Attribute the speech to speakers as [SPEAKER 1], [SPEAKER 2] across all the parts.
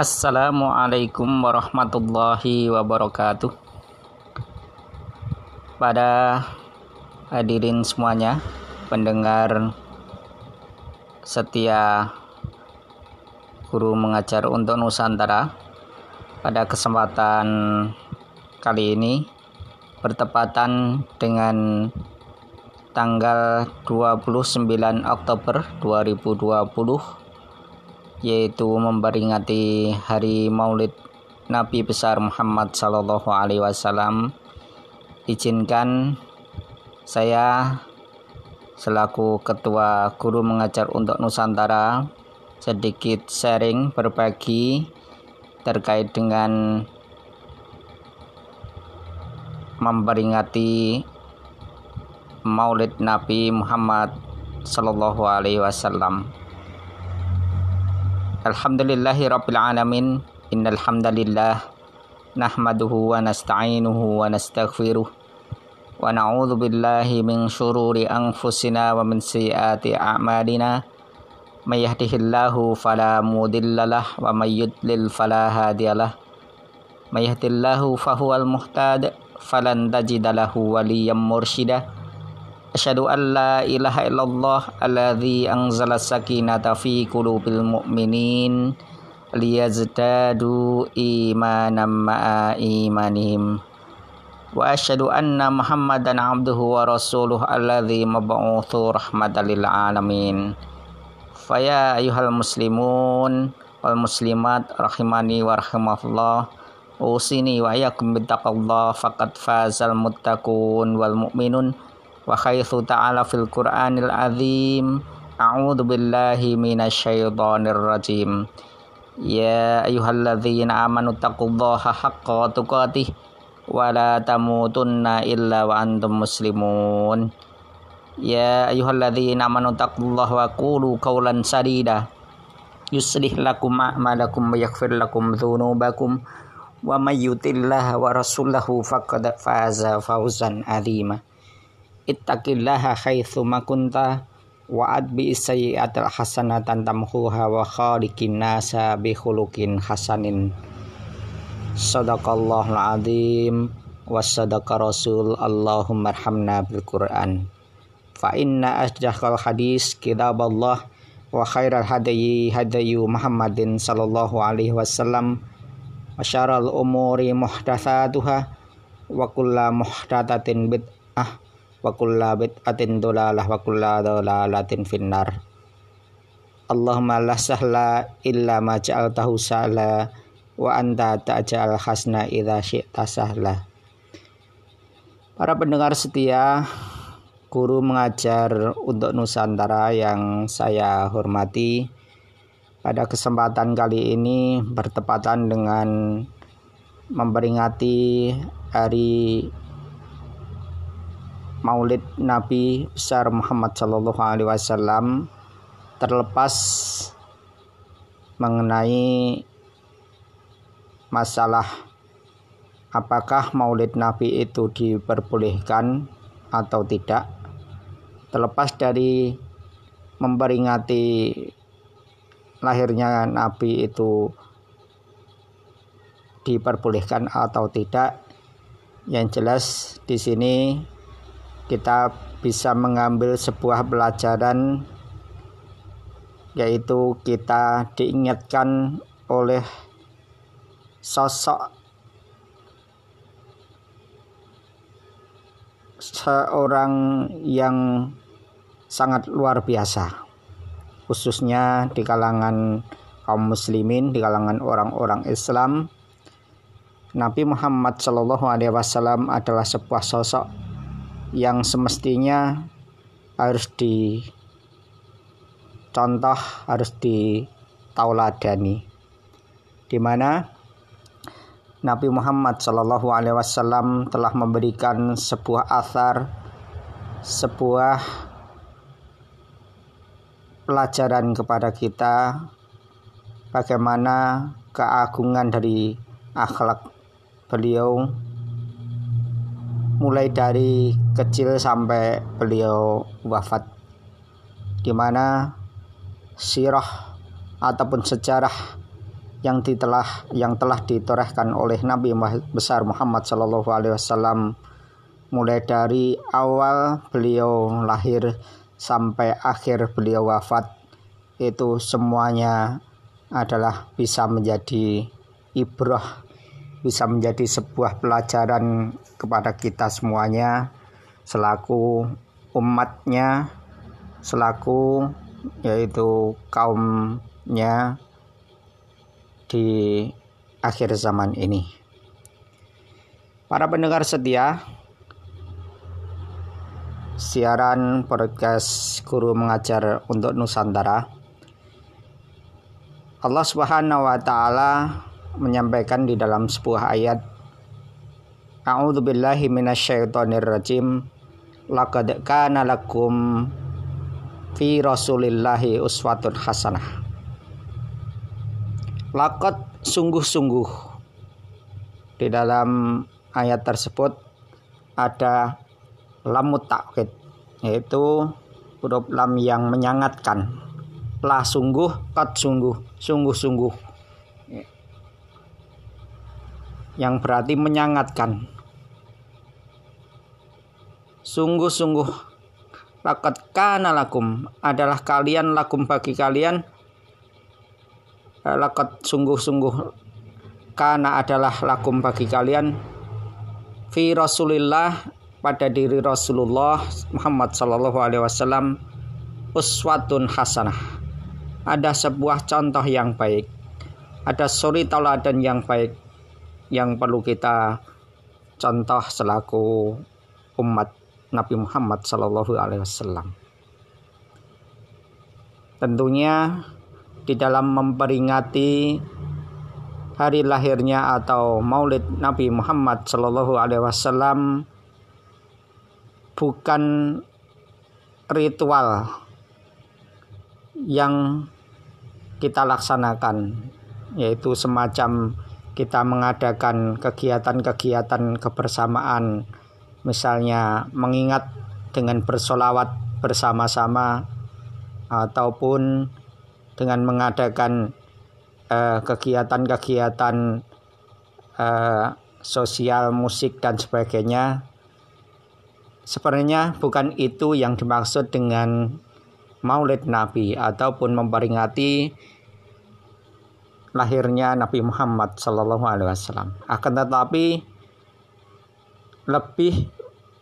[SPEAKER 1] Assalamualaikum warahmatullahi wabarakatuh. Pada hadirin semuanya, pendengar setia guru mengajar untuk Nusantara. Pada kesempatan kali ini bertepatan dengan tanggal 29 Oktober 2020 yaitu memperingati hari Maulid Nabi besar Muhammad Sallallahu Alaihi Wasallam. Izinkan saya selaku Ketua Guru Mengajar untuk Nusantara sedikit sharing berbagi terkait dengan memperingati Maulid Nabi Muhammad Sallallahu Alaihi Wasallam. Alhamdulillahi Rabbil Alamin. Innal hamdalillah Nahmaduhu wa nasta'inuhu wa nastaghfiruh. Wa na'udhu billahi min syururi anfusina wa min sayyati a'malina. May yahdihillahu fala mudillalah wa may yudlil fala hadiyalah May yahdillahu fahuwal muhtad falan tajidalahu waliyam mursyida Asyhadu an la ilaha illallah alladzi anzala sakinata fi qulubil mu'minin liyazdadu imanan ma'a imanihim. Wa asyhadu anna muhammadan abduhu wa rasuluh alladzi mab'utsu rahmatan lil ayyuhal muslimun wal muslimat rahimani wa usini wa iyyakum bittaqallah faqad wa khaithu ta'ala fil Qur'anil azim. A'udzu billahi minasyaitonir rajim. Ya ayyuhalladzina amanu taqullaha haqqa tuqatih. Wa la tamutunna illa wa antum muslimun. Ya ayyuhalladzina amanu taqullaha wa qulu qawlan sadida. Yuslih lakum a'malakum wa yaghfir lakum dhunubakum. Wa may yutillaha wa rasulahu faqad faza fawzan 'azima ittaqillaha haitsu makunta wa adbi sayyi'atal hasanatan tamhuha wa khaliqin nasa bi khuluqin hasanin. Sadaqallahul azim wa sadaqa rasul Allahumma arhamna bil Qur'an. Fa inna asdaqal hadis kitaballah wa khairal hadayi hadayu Muhammadin sallallahu alaihi wasallam wa syarrul umuri muhdatsatuha wa kullu muhdatsatin bid'ah wa kulla bid'atin dolalah wa kulla dolalatin finnar. Allahumma la sahla illa ma ja'altahu sahla wa anta ta'ja'al hasna idza syi'ta sahla. Para pendengar setia guru mengajar untuk Nusantara yang saya hormati pada kesempatan kali ini bertepatan dengan memperingati hari Maulid Nabi besar Muhammad Shallallahu Alaihi Wasallam terlepas mengenai masalah apakah Maulid Nabi itu diperbolehkan atau tidak. Terlepas dari memperingati lahirnya Nabi itu diperbolehkan atau tidak yang jelas di sini kita bisa mengambil sebuah pelajaran yaitu kita diingatkan oleh sosok seorang yang sangat luar biasa khususnya di kalangan kaum muslimin di kalangan orang-orang Islam. Nabi Muhammad Shallallahu Alaihi Wasallam adalah sebuah sosok yang semestinya harus dicontoh, harus ditauladani. Di mana Nabi Muhammad Shallallahu Alaihi Wasallam telah memberikan sebuah asar, sebuah pelajaran kepada kita bagaimana keagungan dari akhlak beliau mulai dari kecil sampai beliau wafat di mana sirah ataupun sejarah yang telah yang telah ditorehkan oleh Nabi besar Muhammad Shallallahu Alaihi Wasallam mulai dari awal beliau lahir sampai akhir beliau wafat itu semuanya adalah bisa menjadi ibrah bisa menjadi sebuah pelajaran kepada kita semuanya selaku umatnya selaku yaitu kaumnya di akhir zaman ini. Para pendengar setia, siaran podcast Guru Mengajar untuk Nusantara. Allah Subhanahu wa taala menyampaikan di dalam sebuah ayat A'udzu billahi minasyaitonir rajim. Laqad kana lakum fi Rasulillahi uswatun hasanah. Lakot sungguh-sungguh di dalam ayat tersebut ada lamut takkid yaitu huruf lam yang menyangatkan lah sungguh kat sungguh sungguh-sungguh yang berarti menyangatkan. Sungguh-sungguh lakat kana lakum adalah kalian lakum bagi kalian. Lakat sungguh-sungguh karena adalah lakum bagi kalian. Fi Rasulillah pada diri Rasulullah Muhammad Sallallahu Alaihi Wasallam uswatun hasanah. Ada sebuah contoh yang baik ada suri tauladan yang baik yang perlu kita contoh selaku umat Nabi Muhammad Sallallahu Alaihi Wasallam. Tentunya di dalam memperingati hari lahirnya atau Maulid Nabi Muhammad Shallallahu Alaihi Wasallam bukan ritual yang kita laksanakan yaitu semacam kita mengadakan kegiatan-kegiatan kebersamaan misalnya mengingat dengan bersolawat bersama-sama ataupun dengan mengadakan eh, kegiatan-kegiatan uh, sosial, musik dan sebagainya. Sebenarnya bukan itu yang dimaksud dengan Maulid Nabi ataupun memperingati lahirnya Nabi Muhammad Sallallahu Alaihi Wasallam. Akan tetapi lebih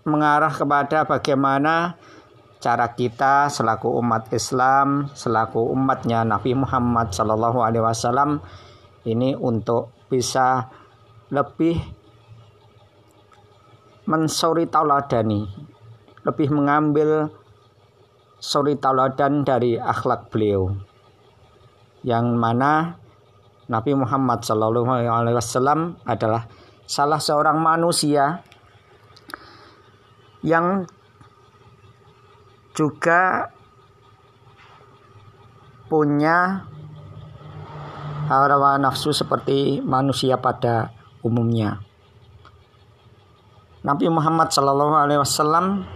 [SPEAKER 1] mengarah kepada bagaimana cara kita selaku umat Islam, selaku umatnya Nabi Muhammad Sallallahu Alaihi Wasallam ini untuk bisa lebih mensori tauladani, lebih mengambil sori tauladan dari akhlak beliau, yang mana Nabi Muhammad Sallallahu Alaihi Wasallam adalah salah seorang manusia yang juga punya hawa nafsu seperti manusia pada umumnya. Nabi Muhammad Shallallahu Alaihi Wasallam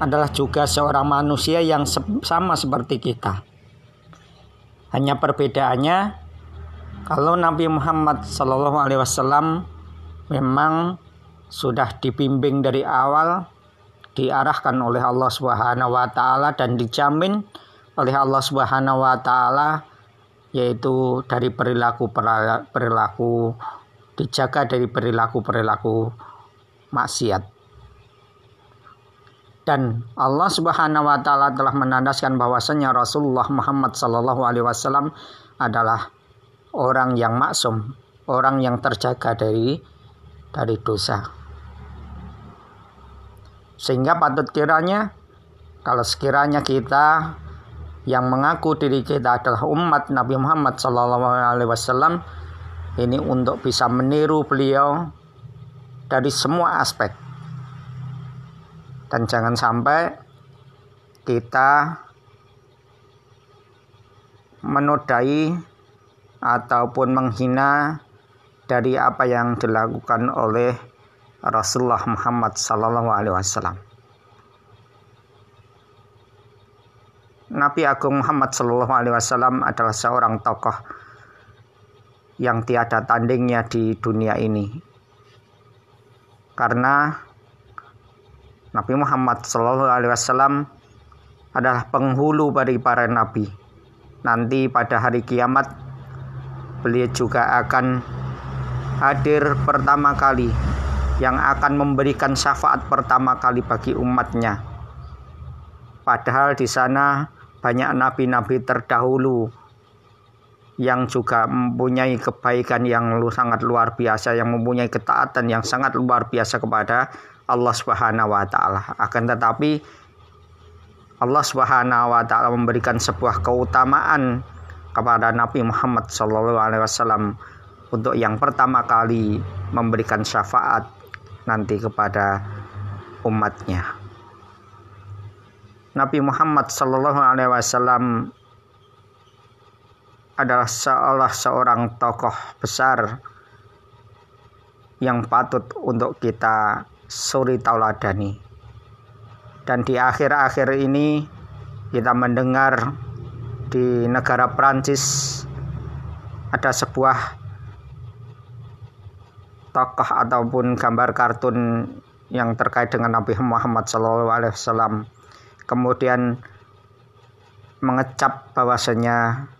[SPEAKER 1] adalah juga seorang manusia yang sama seperti kita. Hanya perbedaannya, kalau Nabi Muhammad Shallallahu Alaihi Wasallam memang sudah dibimbing dari awal diarahkan oleh Allah Subhanahu wa taala dan dijamin oleh Allah Subhanahu wa taala yaitu dari perilaku perilaku dijaga dari perilaku-perilaku maksiat. Dan Allah Subhanahu wa taala telah menandaskan bahwasanya Rasulullah Muhammad sallallahu alaihi wasallam adalah orang yang maksum, orang yang terjaga dari dari dosa. Sehingga patut kiranya kalau sekiranya kita yang mengaku diri kita adalah umat Nabi Muhammad SAW ini untuk bisa meniru beliau dari semua aspek dan jangan sampai kita menodai ataupun menghina dari apa yang dilakukan oleh Rasulullah Muhammad Sallallahu Alaihi Wasallam. Nabi Agung Muhammad Sallallahu Alaihi Wasallam adalah seorang tokoh yang tiada tandingnya di dunia ini. Karena Nabi Muhammad Shallallahu Alaihi Wasallam adalah penghulu bagi para nabi. Nanti pada hari kiamat beliau juga akan hadir pertama kali yang akan memberikan syafaat pertama kali bagi umatnya. Padahal di sana banyak nabi-nabi terdahulu yang juga mempunyai kebaikan yang sangat luar biasa, yang mempunyai ketaatan yang sangat luar biasa kepada Allah Subhanahu wa taala. Akan tetapi Allah Subhanahu wa taala memberikan sebuah keutamaan kepada Nabi Muhammad wasallam untuk yang pertama kali memberikan syafaat nanti kepada umatnya. Nabi Muhammad sallallahu alaihi wasallam adalah seolah seorang tokoh besar yang patut untuk kita suri tauladani. Dan di akhir-akhir ini kita mendengar di negara Prancis ada sebuah tokoh ataupun gambar kartun yang terkait dengan Nabi Muhammad SAW kemudian mengecap bahwasanya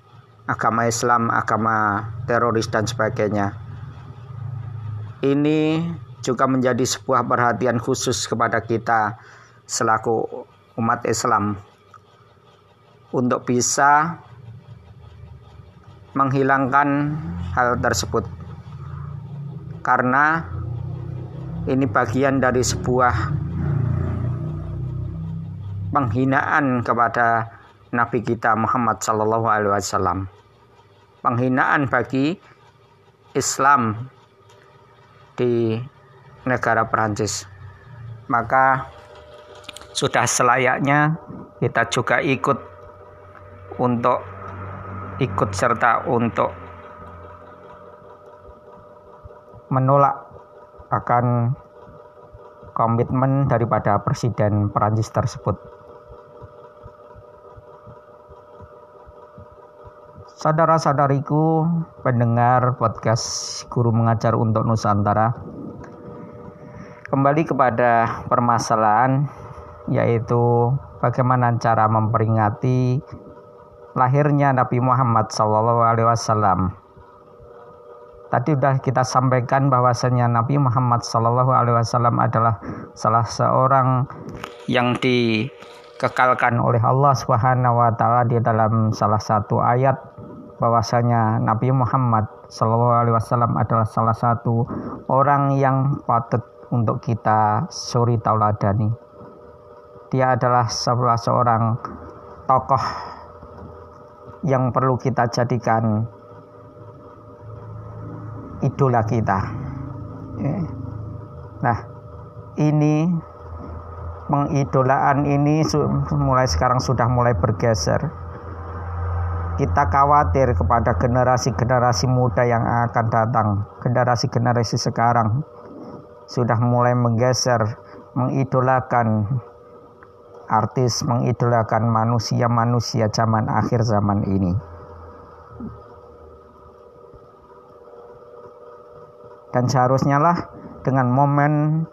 [SPEAKER 1] agama Islam agama teroris dan sebagainya. Ini juga menjadi sebuah perhatian khusus kepada kita selaku umat Islam untuk bisa menghilangkan hal tersebut. Karena ini bagian dari sebuah penghinaan kepada Nabi kita Muhammad Sallallahu Alaihi Wasallam. Penghinaan bagi Islam di negara Perancis. Maka sudah selayaknya kita juga ikut untuk ikut serta untuk menolak akan komitmen daripada presiden Perancis tersebut. Saudara-saudariku pendengar podcast Guru Mengajar untuk Nusantara Kembali kepada permasalahan yaitu bagaimana cara memperingati lahirnya Nabi Muhammad SAW. Tadi sudah kita sampaikan bahwasanya Nabi Muhammad SAW adalah salah seorang yang dikekalkan oleh Allah Subhanahu wa taala di dalam salah satu ayat bahwasanya Nabi Muhammad SAW adalah salah satu orang yang patut untuk kita suri tauladani dia adalah salah seorang tokoh yang perlu kita jadikan idola kita. Ya. Nah, ini pengidolaan ini mulai sekarang sudah mulai bergeser. Kita khawatir kepada generasi-generasi muda yang akan datang, generasi-generasi sekarang sudah mulai menggeser, mengidolakan artis mengidolakan manusia-manusia zaman akhir zaman ini. Dan seharusnya lah dengan momen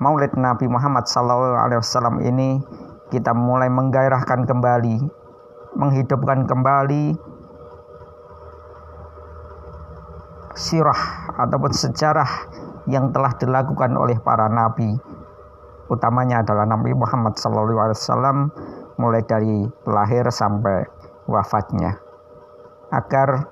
[SPEAKER 1] Maulid Nabi Muhammad SAW ini kita mulai menggairahkan kembali, menghidupkan kembali sirah ataupun sejarah yang telah dilakukan oleh para nabi utamanya adalah Nabi Muhammad SAW mulai dari lahir sampai wafatnya. Agar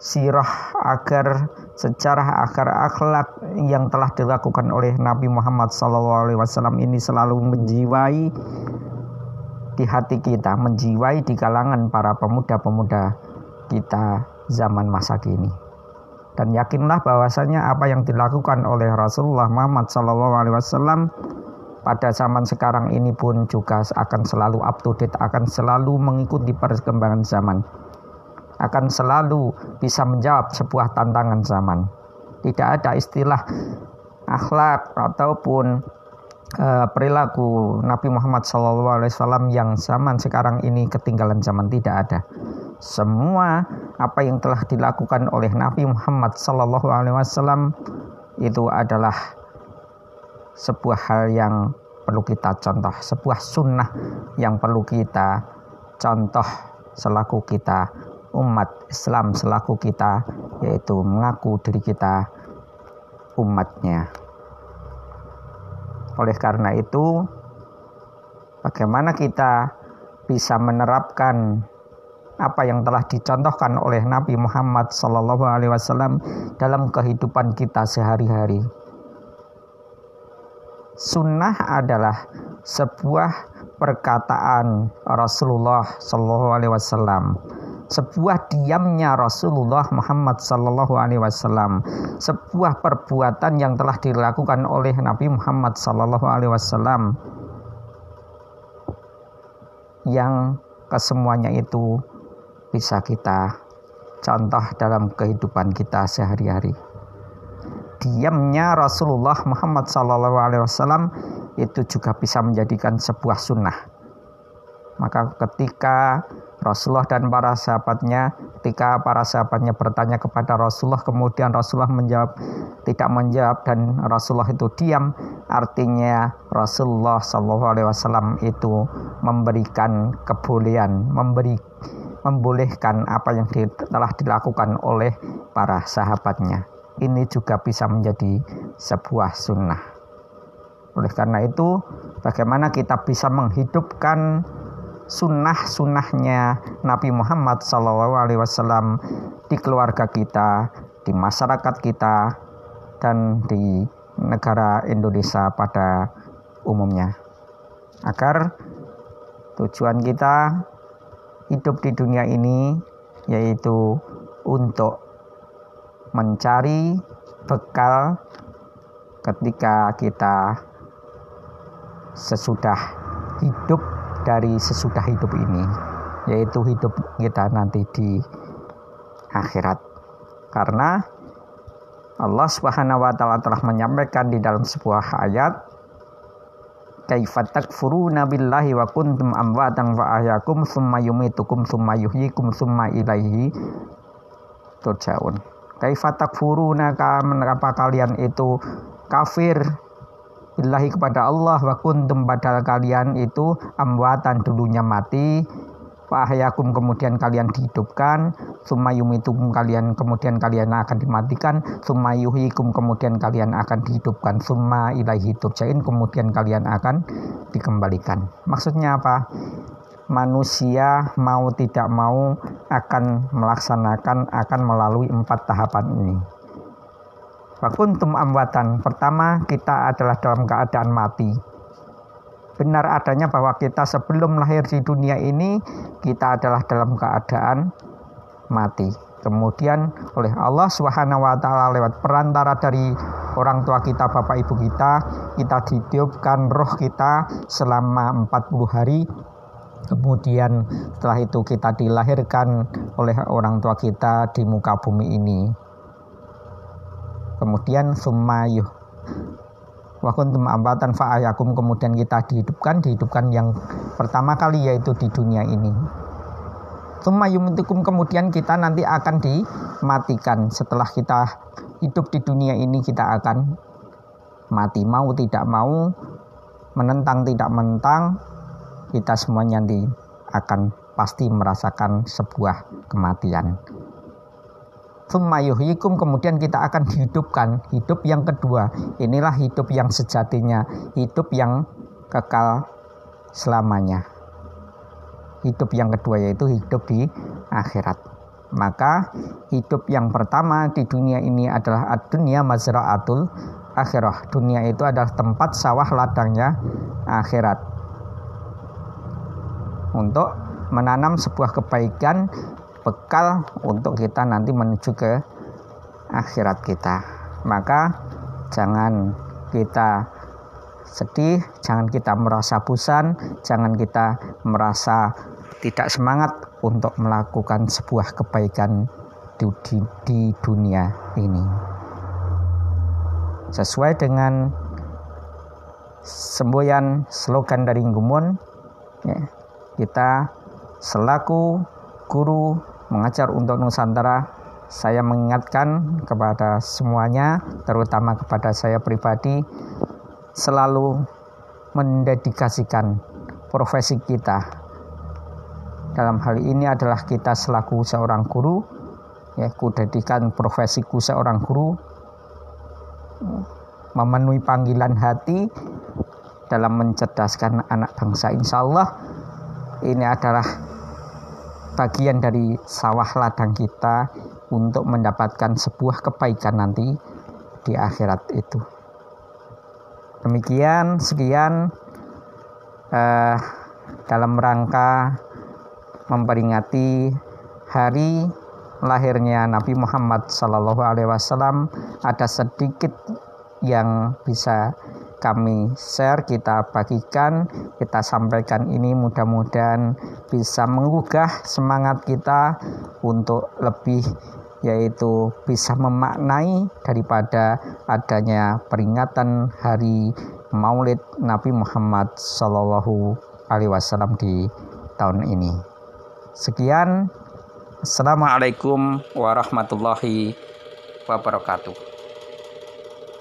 [SPEAKER 1] sirah agar sejarah agar akhlak yang telah dilakukan oleh Nabi Muhammad SAW ini selalu menjiwai di hati kita, menjiwai di kalangan para pemuda-pemuda kita zaman masa kini dan yakinlah bahwasanya apa yang dilakukan oleh Rasulullah Muhammad SAW pada zaman sekarang ini pun juga akan selalu up to date, akan selalu mengikuti perkembangan zaman, akan selalu bisa menjawab sebuah tantangan zaman. Tidak ada istilah akhlak ataupun uh, perilaku Nabi Muhammad SAW yang zaman sekarang ini ketinggalan zaman tidak ada. Semua apa yang telah dilakukan oleh Nabi Muhammad SAW itu adalah sebuah hal yang perlu kita contoh, sebuah sunnah yang perlu kita contoh selaku kita umat Islam selaku kita yaitu mengaku diri kita umatnya. Oleh karena itu, bagaimana kita bisa menerapkan apa yang telah dicontohkan oleh Nabi Muhammad SAW dalam kehidupan kita sehari-hari. Sunnah adalah sebuah perkataan Rasulullah SAW sebuah diamnya Rasulullah Muhammad Sallallahu Alaihi Wasallam, sebuah perbuatan yang telah dilakukan oleh Nabi Muhammad Sallallahu Alaihi Wasallam yang kesemuanya itu bisa kita contoh dalam kehidupan kita sehari-hari. Diamnya Rasulullah Muhammad Sallallahu Alaihi Wasallam itu juga bisa menjadikan sebuah sunnah. Maka ketika Rasulullah dan para sahabatnya ketika para sahabatnya bertanya kepada Rasulullah kemudian Rasulullah menjawab tidak menjawab dan Rasulullah itu diam. Artinya Rasulullah Shallallahu Alaihi Wasallam itu memberikan kebolehan memberi membolehkan apa yang telah dilakukan oleh para sahabatnya. Ini juga bisa menjadi sebuah sunnah. Oleh karena itu bagaimana kita bisa menghidupkan sunnah-sunnahnya Nabi Muhammad SAW di keluarga kita, di masyarakat kita, dan di negara Indonesia pada umumnya. Agar tujuan kita hidup di dunia ini yaitu untuk mencari bekal ketika kita sesudah hidup dari sesudah hidup ini yaitu hidup kita nanti di akhirat. Karena Allah Subhanahu wa taala telah menyampaikan di dalam sebuah ayat kaifa takfuruna billahi wa kuntum amwatan wa ahyakum summa yumitukum summa yuhyikum summa ilaihi turjaun. Kaifa takfuruna apa kalian itu kafir billahi kepada Allah wa kuntum padahal kalian itu amwatan dulunya mati. Fahyakum kemudian kalian dihidupkan. Sumayumitukum kalian kemudian kalian akan dimatikan. Sumayuhikum kemudian kalian akan dihidupkan. Summa ilaihi turjain kemudian kalian akan dikembalikan. Maksudnya apa? Manusia mau tidak mau akan melaksanakan akan melalui empat tahapan ini Wakuntum amwatan. Pertama, kita adalah dalam keadaan mati. Benar adanya bahwa kita sebelum lahir di dunia ini, kita adalah dalam keadaan mati. Kemudian oleh Allah taala lewat perantara dari orang tua kita, bapak ibu kita, kita ditiupkan roh kita selama 40 hari Kemudian setelah itu kita dilahirkan oleh orang tua kita di muka bumi ini kemudian sumayuh wa kuntum ambatan fa'ayakum. Kemudian kita dihidupkan dihidupkan yang pertama kali yaitu di dunia ini. Sumayumitikum kemudian kita nanti akan dimatikan. Setelah kita hidup di dunia ini kita akan mati. Mau tidak mau menentang tidak menentang kita semuanya nanti akan pasti merasakan sebuah kematian Sumayuhikum kemudian kita akan dihidupkan. Hidup yang kedua inilah hidup yang sejatinya hidup yang kekal selamanya. Hidup yang kedua yaitu hidup di akhirat. Maka hidup yang pertama di dunia ini adalah dunia mazra'atul akhirah. Dunia itu adalah tempat sawah ladangnya akhirat. Untuk menanam sebuah kebaikan bekal untuk kita nanti menuju ke akhirat kita. Maka jangan kita sedih, jangan kita merasa bosan, jangan kita merasa tidak semangat untuk melakukan sebuah kebaikan di, di, di dunia ini. Sesuai dengan semboyan slogan dari Gumun ya, kita selaku guru mengajar untuk Nusantara saya mengingatkan kepada semuanya terutama kepada saya pribadi selalu mendedikasikan profesi kita dalam hal ini adalah kita selaku seorang guru ya ku dedikan profesiku seorang guru memenuhi panggilan hati dalam mencerdaskan anak bangsa. Insya Allah ini adalah bagian dari sawah ladang kita untuk mendapatkan sebuah kebaikan nanti di akhirat itu. Demikian sekian eh, dalam rangka memperingati hari lahirnya Nabi Muhammad Wasallam ada sedikit yang bisa kami share, kita bagikan, kita sampaikan ini mudah-mudahan bisa menggugah semangat kita untuk lebih yaitu bisa memaknai daripada adanya peringatan hari Maulid Nabi Muhammad Shallallahu Alaihi Wasallam di tahun ini. Sekian, Assalamualaikum warahmatullahi wabarakatuh.